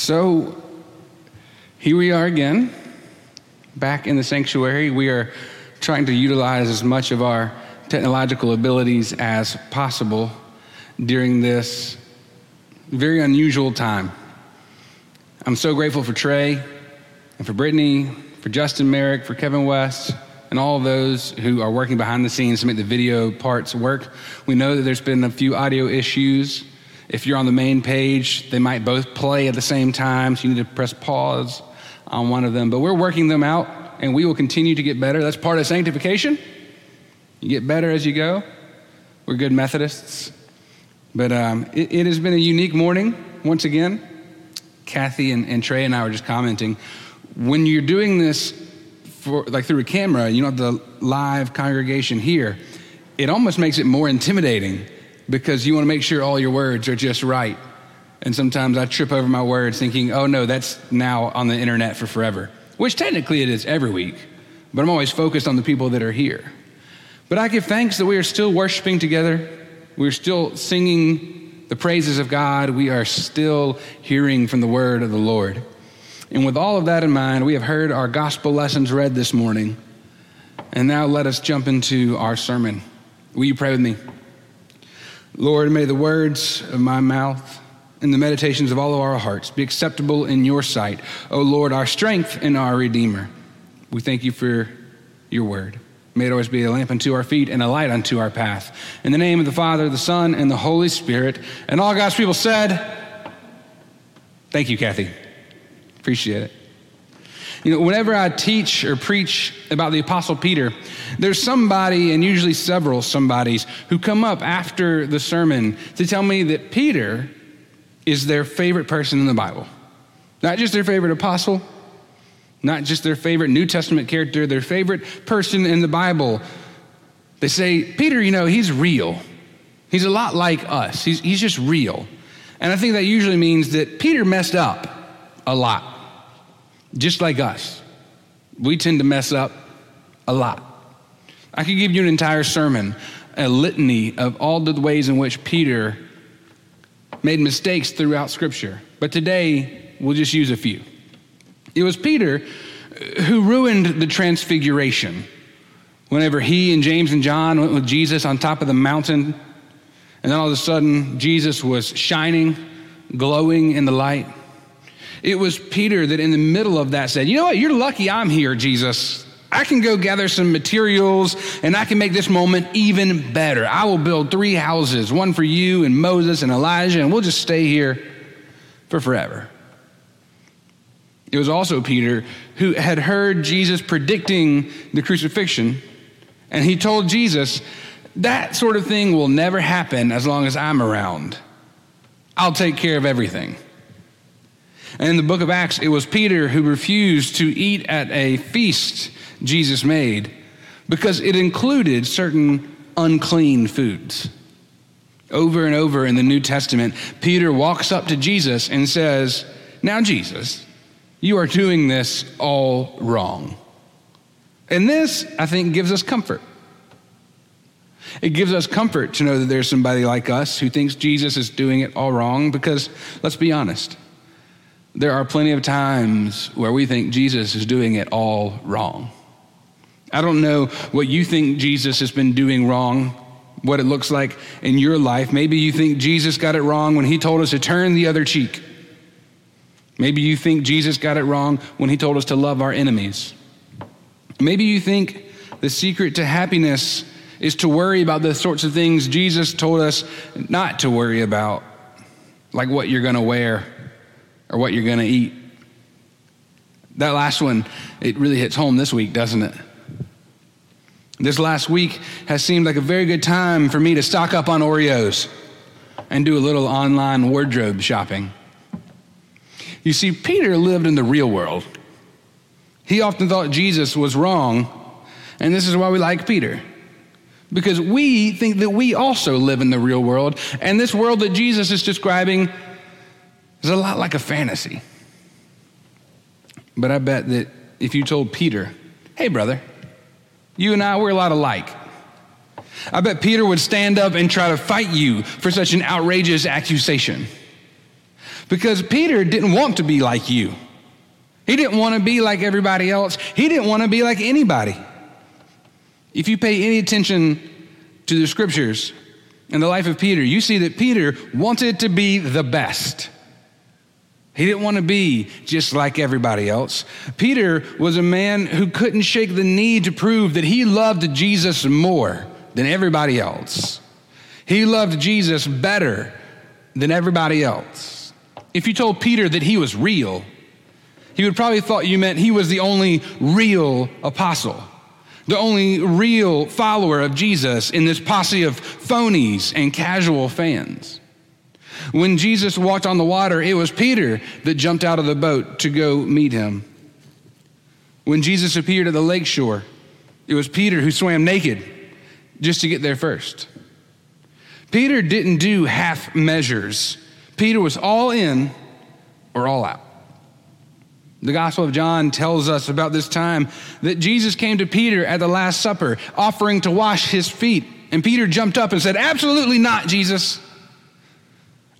So here we are again, back in the sanctuary. We are trying to utilize as much of our technological abilities as possible during this very unusual time. I'm so grateful for Trey and for Brittany, for Justin Merrick, for Kevin West, and all those who are working behind the scenes to make the video parts work. We know that there's been a few audio issues. If you're on the main page, they might both play at the same time, so you need to press pause on one of them. But we're working them out, and we will continue to get better. That's part of sanctification. You get better as you go. We're good Methodists. But um, it, it, has been a unique morning once again. Kathy and, and Trey and I were just commenting. When you're doing this for, like through a camera, you know, the live congregation here, it almost makes it more intimidating because you want to make sure all your words are just right. And sometimes I trip over my words thinking, oh no, that's now on the internet for forever, which technically it is every week, but I'm always focused on the people that are here. But I give thanks that we are still worshiping together. We're still singing the praises of God. We are still hearing from the word of the Lord. And with all of that in mind, we have heard our gospel lessons read this morning. And now let us jump into our sermon. Will you pray with me? Lord, may the words of my mouth and the meditations of all of our hearts be acceptable in your sight. O Lord, our strength and our Redeemer. We thank you for your word. May it always be a lamp unto our feet and a light unto our path. In the name of the Father, the Son, and the Holy Spirit. And all God's people said, Thank you, Kathy. Appreciate it. You know, whenever I teach or preach about the Apostle Peter, there's somebody, and usually several somebodies, who come up after the sermon to tell me that Peter is their favorite person in the Bible. Not just their favorite apostle, not just their favorite New Testament character, their favorite person in the Bible. They say, Peter, you know, he's real. He's a lot like us, he's, he's just real. And I think that usually means that Peter messed up a lot, just like us. We tend to mess up a lot. I could give you an entire sermon, a litany of all the ways in which Peter made mistakes throughout Scripture. But today, we'll just use a few. It was Peter uh, who ruined the transfiguration whenever he and James and John went with Jesus on top of the mountain. And then all of a sudden, Jesus was shining, glowing in the light. It was Peter that, in the middle of that, said, You know what? You're lucky I'm here, Jesus. I can go gather some materials and I can make this moment even better. I will build three houses one for you and Moses and Elijah, and we'll just stay here for forever. It was also Peter who had heard Jesus predicting the crucifixion, and he told Jesus, That sort of thing will never happen as long as I'm around. I'll take care of everything. And in the book of Acts, it was Peter who refused to eat at a feast Jesus made because it included certain unclean foods. Over and over in the New Testament, Peter walks up to Jesus and says, Now, Jesus, you are doing this all wrong. And this, I think, gives us comfort. It gives us comfort to know that there's somebody like us who thinks Jesus is doing it all wrong because, let's be honest, there are plenty of times where we think Jesus is doing it all wrong. I don't know what you think Jesus has been doing wrong, what it looks like in your life. Maybe you think Jesus got it wrong when he told us to turn the other cheek. Maybe you think Jesus got it wrong when he told us to love our enemies. Maybe you think the secret to happiness is to worry about the sorts of things Jesus told us not to worry about, like what you're going to wear or what you're going to eat. That last one, it really hits home this week, doesn't it? This last week has seemed like a very good time for me to stock up on Oreos and do a little online wardrobe shopping. You see, Peter lived in the real world. He often thought Jesus was wrong, and this is why we like Peter. Because we think that we also live in the real world, and this world that Jesus is describing is a lot like a fantasy. But I bet that if you told Peter, hey, brother, you and I, we're a lot alike. I bet Peter would stand up and try to fight you for such an outrageous accusation. Because Peter didn't want to be like you. He didn't want to be like everybody else. He didn't want to be like anybody. If you pay any attention to the scriptures and the life of Peter, you see that Peter wanted to be the best. He didn't want to be just like everybody else. Peter was a man who couldn't shake the need to prove that he loved Jesus more than everybody else. He loved Jesus better than everybody else. If you told Peter that he was real, he would probably thought you meant he was the only real apostle, the only real follower of Jesus in this posse of phonies and casual fans. When Jesus walked on the water, it was Peter that jumped out of the boat to go meet him. When Jesus appeared at the lake shore, it was Peter who swam naked just to get there first. Peter didn't do half measures. Peter was all in or all out. The Gospel of John tells us about this time that Jesus came to Peter at the Last Supper, offering to wash his feet. And Peter jumped up and said, Absolutely not, Jesus.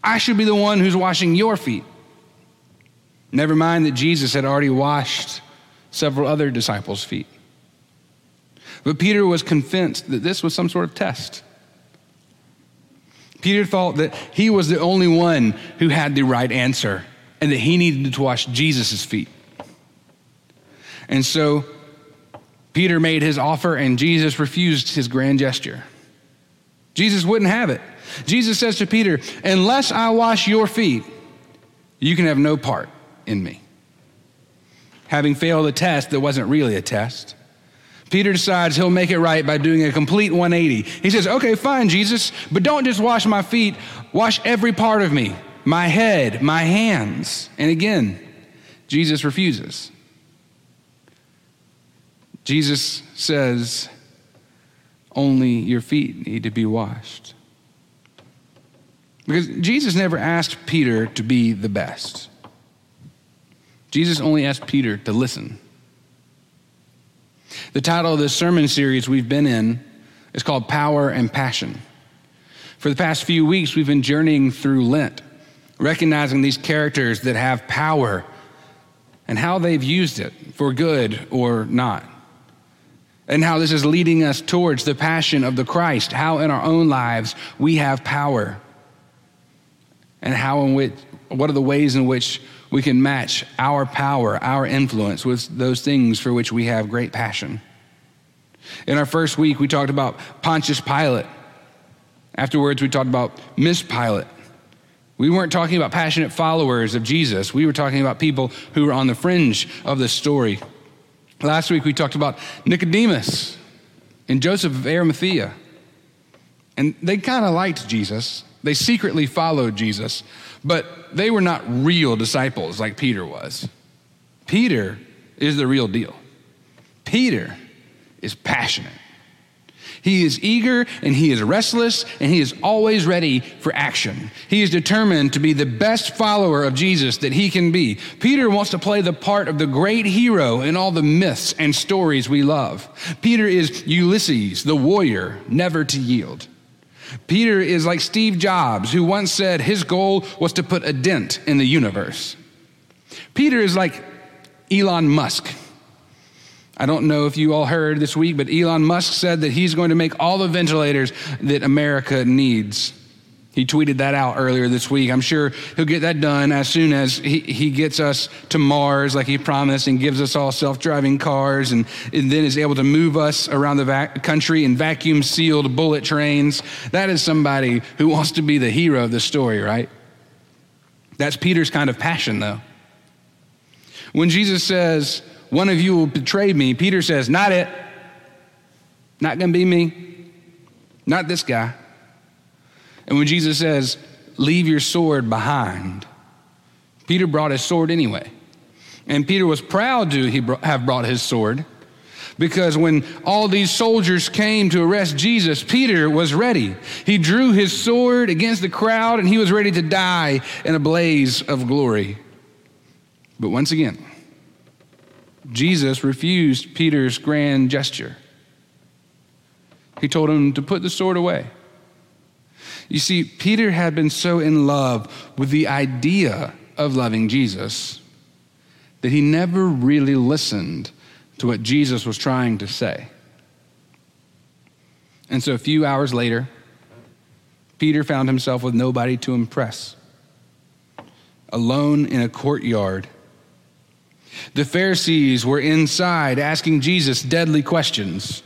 I should be the one who's washing your feet. Never mind that Jesus had already washed several other disciples' feet. But Peter was convinced that this was some sort of test. Peter thought that he was the only one who had the right answer and that he needed to wash Jesus' feet. And so Peter made his offer, and Jesus refused his grand gesture. Jesus wouldn't have it. Jesus says to Peter, Unless I wash your feet, you can have no part in me. Having failed a test that wasn't really a test, Peter decides he'll make it right by doing a complete 180. He says, Okay, fine, Jesus, but don't just wash my feet, wash every part of me my head, my hands. And again, Jesus refuses. Jesus says, Only your feet need to be washed. Because Jesus never asked Peter to be the best. Jesus only asked Peter to listen. The title of this sermon series we've been in is called Power and Passion. For the past few weeks, we've been journeying through Lent, recognizing these characters that have power and how they've used it for good or not. And how this is leading us towards the passion of the Christ, how in our own lives we have power and how in which, what are the ways in which we can match our power, our influence with those things for which we have great passion. In our first week, we talked about Pontius Pilate. Afterwards, we talked about Miss Pilate. We weren't talking about passionate followers of Jesus. We were talking about people who were on the fringe of the story. Last week, we talked about Nicodemus and Joseph of Arimathea. And they kind of liked Jesus. They secretly followed Jesus, but they were not real disciples like Peter was. Peter is the real deal. Peter is passionate. He is eager and he is restless and he is always ready for action. He is determined to be the best follower of Jesus that he can be. Peter wants to play the part of the great hero in all the myths and stories we love. Peter is Ulysses, the warrior, never to yield. Peter is like Steve Jobs, who once said his goal was to put a dent in the universe. Peter is like Elon Musk. I don't know if you all heard this week, but Elon Musk said that he's going to make all the ventilators that America needs. He tweeted that out earlier this week. I'm sure he'll get that done as soon as he, he gets us to Mars, like he promised, and gives us all self driving cars, and, and, then is able to move us around the vac- country in vacuum sealed bullet trains. That is somebody who wants to be the hero of the story, right? That's Peter's kind of passion, though. When Jesus says, One of you will betray me, Peter says, Not it. Not going to be me. Not this guy. And when Jesus says, Leave your sword behind, Peter brought his sword anyway. And Peter was proud to have brought his sword because when all these soldiers came to arrest Jesus, Peter was ready. He drew his sword against the crowd and he was ready to die in a blaze of glory. But once again, Jesus refused Peter's grand gesture. He told him to put the sword away. You see, Peter had been so in love with the idea of loving Jesus that he never really listened to what Jesus was trying to say. And so a few hours later, Peter found himself with nobody to impress, alone in a courtyard. The Pharisees were inside asking Jesus deadly questions,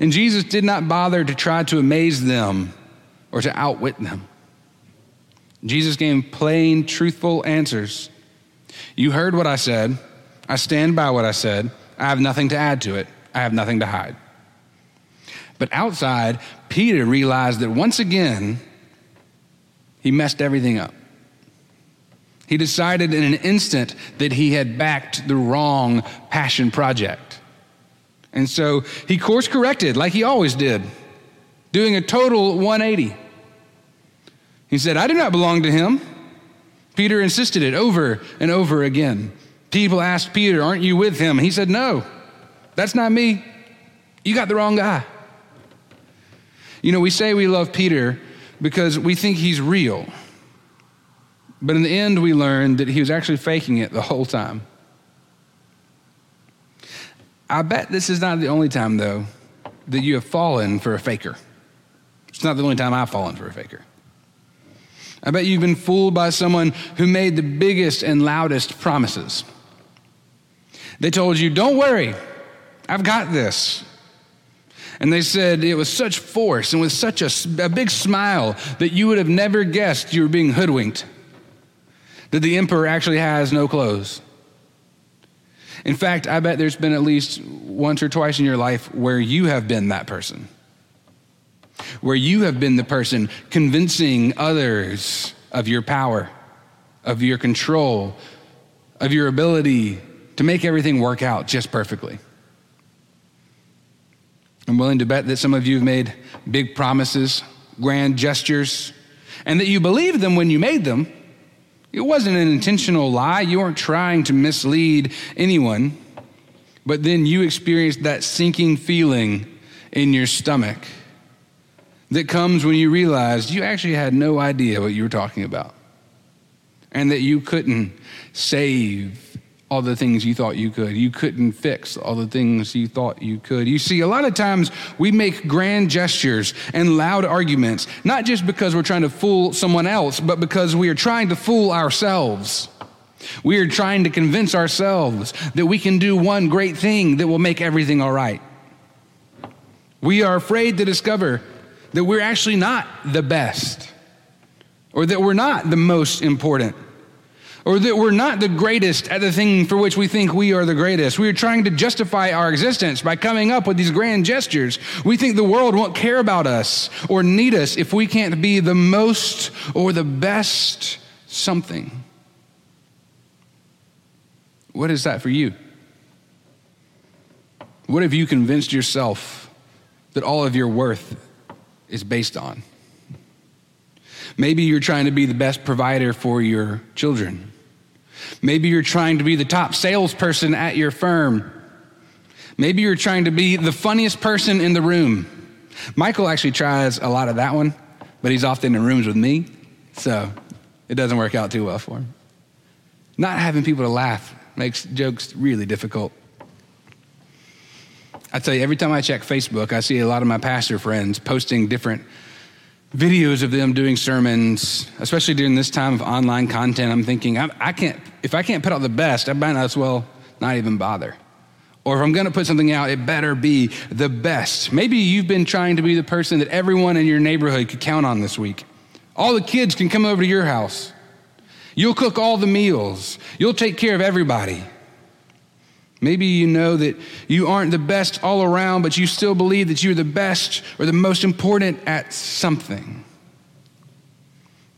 and Jesus did not bother to try to amaze them or to outwit them. Jesus gave plain, truthful answers. You heard what I said. I stand by what I said. I have nothing to add to it. I have nothing to hide. But outside, Peter realized that once again, he messed everything up. He decided in an instant that he had backed the wrong passion project. And so he course corrected like he always did, doing a total 180. He said, I do not belong to him. Peter insisted it over and over again. People asked Peter, Aren't you with him? He said, No, that's not me. You got the wrong guy. You know, we say we love Peter because we think he's real. But in the end, we learned that he was actually faking it the whole time. I bet this is not the only time, though, that you have fallen for a faker. It's not the only time I've fallen for a faker. I bet you've been fooled by someone who made the biggest and loudest promises. They told you, Don't worry, I've got this. And they said it with such force and with such a, a big smile that you would have never guessed you were being hoodwinked, that the emperor actually has no clothes. In fact, I bet there's been at least once or twice in your life where you have been that person where you have been the person convincing others of your power, of your control, of your ability to make everything work out just perfectly. I'm willing to bet that some of you have made big promises, grand gestures, and that you believed them when you made them. It wasn't an intentional lie. You weren't trying to mislead anyone. But then you experienced that sinking feeling in your stomach that comes when you realize you actually had no idea what you were talking about and that you couldn't save all the things you thought you could. You couldn't fix all the things you thought you could. You see, a lot of times we make grand gestures and loud arguments, not just because we're trying to fool someone else, but because we are trying to fool ourselves. We are trying to convince ourselves that we can do one great thing that will make everything all right. We are afraid to discover that we're actually not the best, or that we're not the most important, or that we're not the greatest at the thing for which we think we are the greatest. We are trying to justify our existence by coming up with these grand gestures. We think the world won't care about us or need us if we can't be the most or the best something. What is that for you? What have you convinced yourself that all of your worth is based on. Maybe you're trying to be the best provider for your children. Maybe you're trying to be the top salesperson at your firm. Maybe you're trying to be the funniest person in the room. Michael actually tries a lot of that one, but he's often in rooms with me, so it doesn't work out too well for him. Not having people to laugh makes jokes really difficult. I tell you, every time I check Facebook, I see a lot of my pastor friends posting different videos of them doing sermons, especially during this time of online content. I'm thinking, I, I can't, if I can't put out the best, I might as well not even bother. Or if I'm going to put something out, it better be the best. Maybe you've been trying to be the person that everyone in your neighborhood could count on this week. All the kids can come over to your house. You'll cook all the meals. You'll take care of everybody. Maybe you know that you aren't the best all around, but you still believe that you're the best or the most important at something.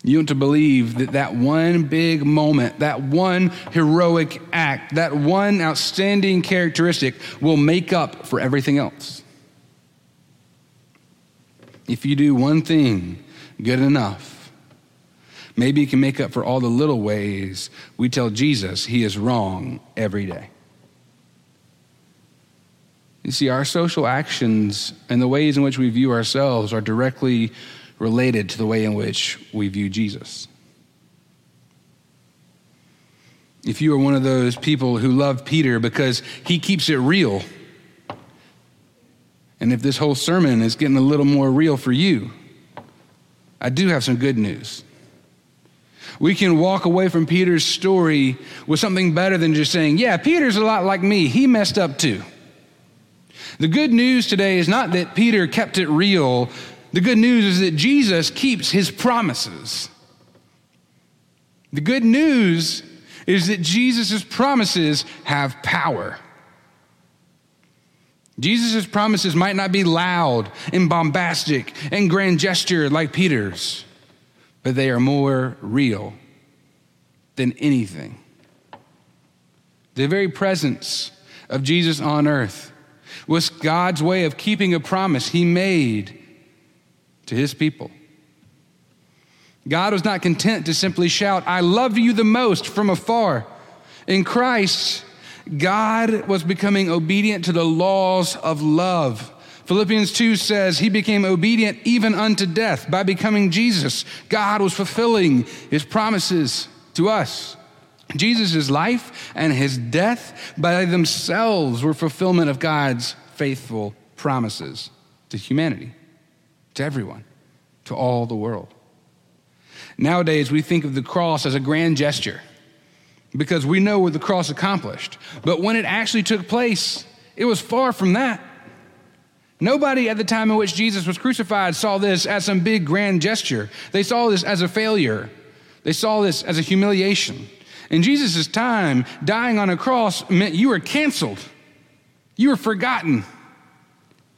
You want to believe that that one big moment, that one heroic act, that one outstanding characteristic will make up for everything else. If you do one thing good enough, maybe you can make up for all the little ways we tell Jesus he is wrong every day. You see, our social actions and the ways in which we view ourselves are directly related to the way in which we view Jesus. if you are one of those people who love Peter because he keeps it real, and if this whole sermon is getting a little more real for you, I do have some good news. We can walk away from Peter's story with something better than just saying, Yeah, Peter's a lot like me. He messed up too. The good news today is not that Peter kept it real, the good news is that Jesus keeps his promises. The good news is that Jesus' promises have power. Jesus' promises might not be loud and bombastic and grand gesture like Peter's, but they are more real than anything. The very presence of Jesus on earth was God's way of keeping a promise he made to his people. God was not content to simply shout, I love you the most from afar. In Christ, God was becoming obedient to the laws of love. Philippians 2 says he became obedient even unto death by becoming Jesus. God was fulfilling his promises to us. Jesus' life and his death by themselves were fulfillment of God's faithful promises to humanity, to everyone, to all the world. Nowadays, we think of the cross as a grand gesture because we know what the cross accomplished. But when it actually took place, it was far from that. Nobody at the time in which Jesus was crucified saw this as some big grand gesture. They saw this as a failure. They saw this as a humiliation. In Jesus' time, dying on a cross meant you were canceled. You were forgotten.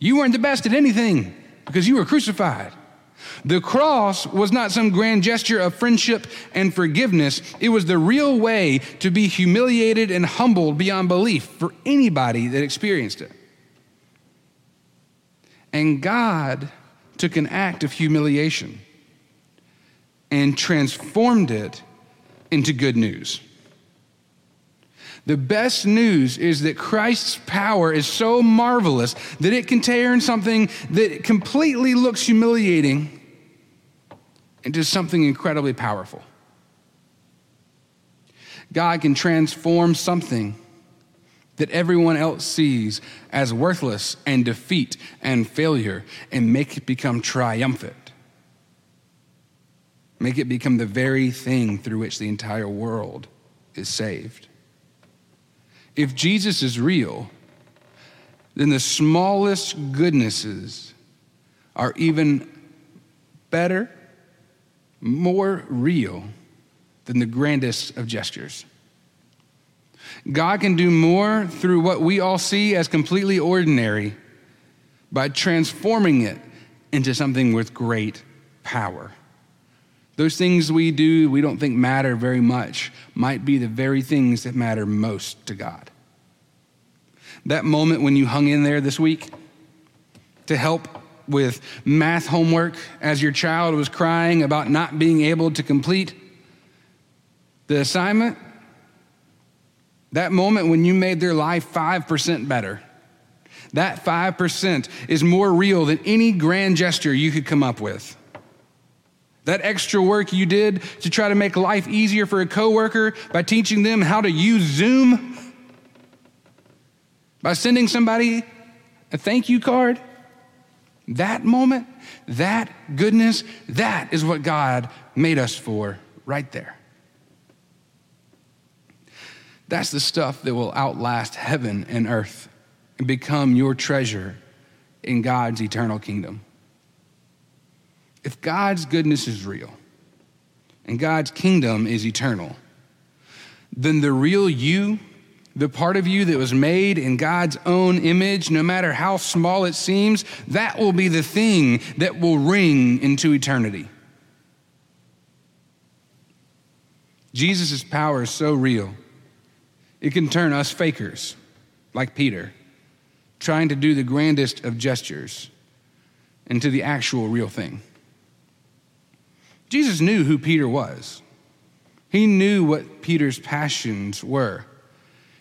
You weren't the best at anything because you were crucified. The cross was not some grand gesture of friendship and forgiveness. It was the real way to be humiliated and humbled beyond belief for anybody that experienced it. And God took an act of humiliation and transformed it into good news. The best news is that Christ's power is so marvelous that it can turn something that completely looks humiliating into something incredibly powerful. God can transform something that everyone else sees as worthless and defeat and failure and make it become triumphant. Make it become the very thing through which the entire world is saved. If Jesus is real, then the smallest goodnesses are even better, more real than the grandest of gestures. God can do more through what we all see as completely ordinary by transforming it into something with great power. Those things we do, we don't think matter very much, might be the very things that matter most to God. That moment when you hung in there this week to help with math homework as your child was crying about not being able to complete the assignment, that moment when you made their life 5% better. That 5% is more real than any grand gesture you could come up with. That extra work you did to try to make life easier for a coworker by teaching them how to use Zoom, by sending somebody a thank you card, that moment, that goodness, that is what God made us for right there. That's the stuff that will outlast heaven and earth and become your treasure in God's eternal kingdom. If God's goodness is real and God's kingdom is eternal, then the real you, the part of you that was made in God's own image, no matter how small it seems, that will be the thing that will ring into eternity. Jesus' power is so real, it can turn us fakers, like Peter, trying to do the grandest of gestures, into the actual real thing. Jesus knew who Peter was. He knew what Peter's passions were.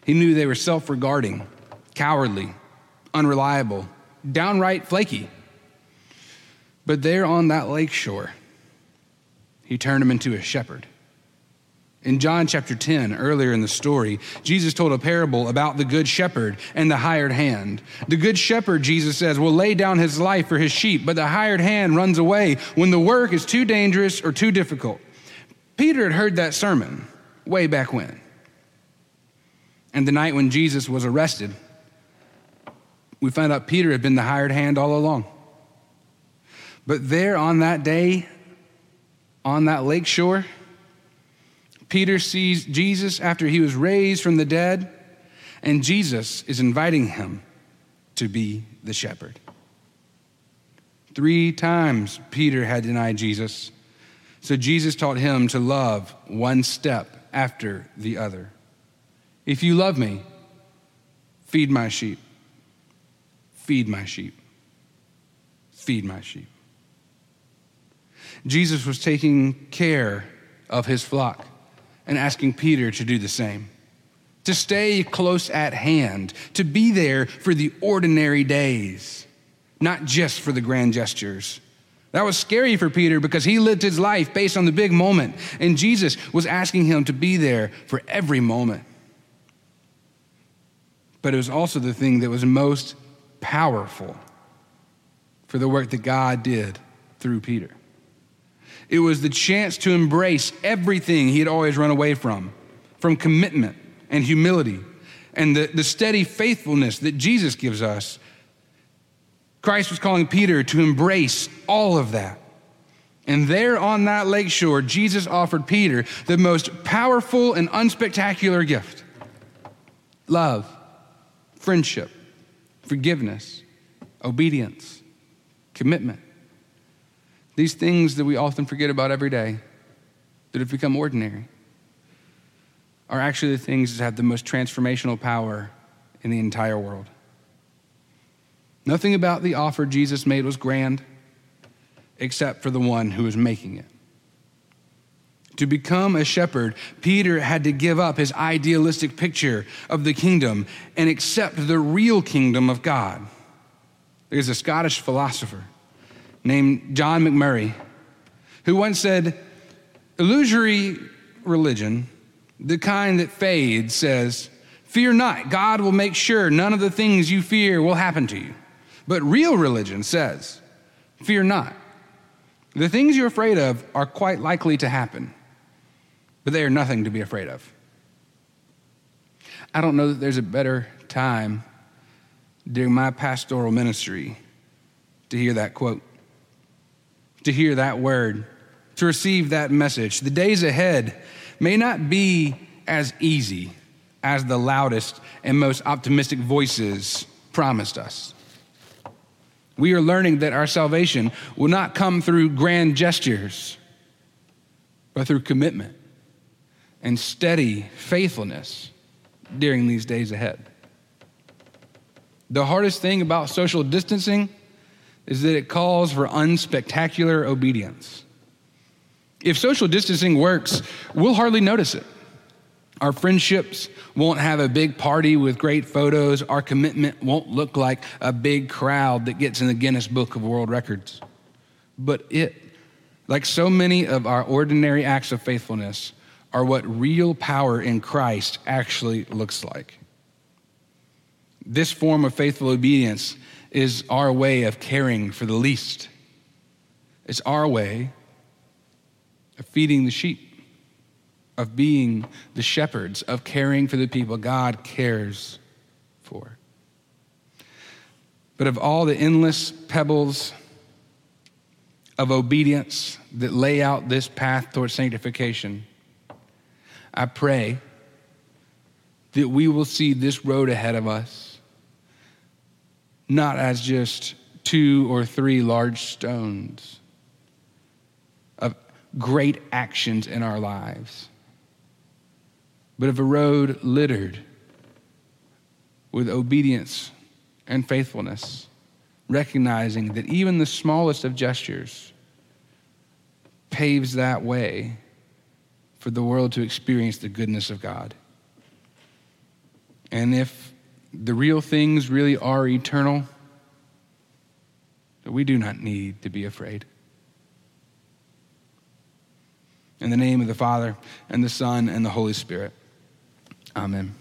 He knew they were self regarding, cowardly, unreliable, downright flaky. But there on that lake shore, he turned him into a shepherd. In John chapter 10, earlier in the story, Jesus told a parable about the good shepherd and the hired hand. The good shepherd, Jesus says, will lay down his life for his sheep, but the hired hand runs away when the work is too dangerous or too difficult. Peter had heard that sermon way back when. And the night when Jesus was arrested, we found out Peter had been the hired hand all along. But there on that day, on that lake shore, Peter sees Jesus after he was raised from the dead, and Jesus is inviting him to be the shepherd. Three times Peter had denied Jesus, so Jesus taught him to love one step after the other. If you love me, feed my sheep. Feed my sheep. Feed my sheep. Jesus was taking care of his flock and asking Peter to do the same. To stay close at hand, to be there for the ordinary days, not just for the grand gestures. That was scary for Peter because he lived his life based on the big moment, and Jesus was asking him to be there for every moment. But it was also the thing that was most powerful for the work that God did through Peter. It was the chance to embrace everything he had always run away from, from commitment and humility and the, the steady faithfulness that Jesus gives us. Christ was calling Peter to embrace all of that. And there on that lakeshore, Jesus offered Peter the most powerful and unspectacular gift love, friendship, forgiveness, obedience, commitment. These things that we often forget about every day, that have become ordinary, are actually the things that have the most transformational power in the entire world. Nothing about the offer Jesus made was grand, except for the one who was making it. To become a shepherd, Peter had to give up his idealistic picture of the kingdom and accept the real kingdom of God. There's a Scottish philosopher named John Macmurray, who once said, Illusory religion, the kind that fades, says, Fear not, God will make sure none of the things you fear will happen to you. But real religion says, Fear not. The things you're afraid of are quite likely to happen, but they are nothing to be afraid of. I don't know that there's a better time during my pastoral ministry to hear that quote to hear that word, to receive that message. The days ahead may not be as easy as the loudest and most optimistic voices promised us. We are learning that our salvation will not come through grand gestures, but through commitment and steady faithfulness during these days ahead. The hardest thing about social distancing is that it calls for unspectacular obedience. If social distancing works, we'll hardly notice it. Our friendships won't have a big party with great photos. Our commitment won't look like a big crowd that gets in the Guinness Book of World Records. But it, like so many of our ordinary acts of faithfulness, are what real power in Christ actually looks like. This form of faithful obedience is our way of caring for the least. It's our way of feeding the sheep, of being the shepherds, of caring for the people God cares for. But of all the endless pebbles of obedience that lay out this path towards sanctification, I pray that we will see this road ahead of us not as just two or three large stones of great actions in our lives, but of a road littered with obedience and faithfulness, recognizing that even the smallest of gestures paves that way for the world to experience the goodness of God. And if the real things really are eternal, that we do not need to be afraid. In the name of the Father, and the Son, and the Holy Spirit. Amen.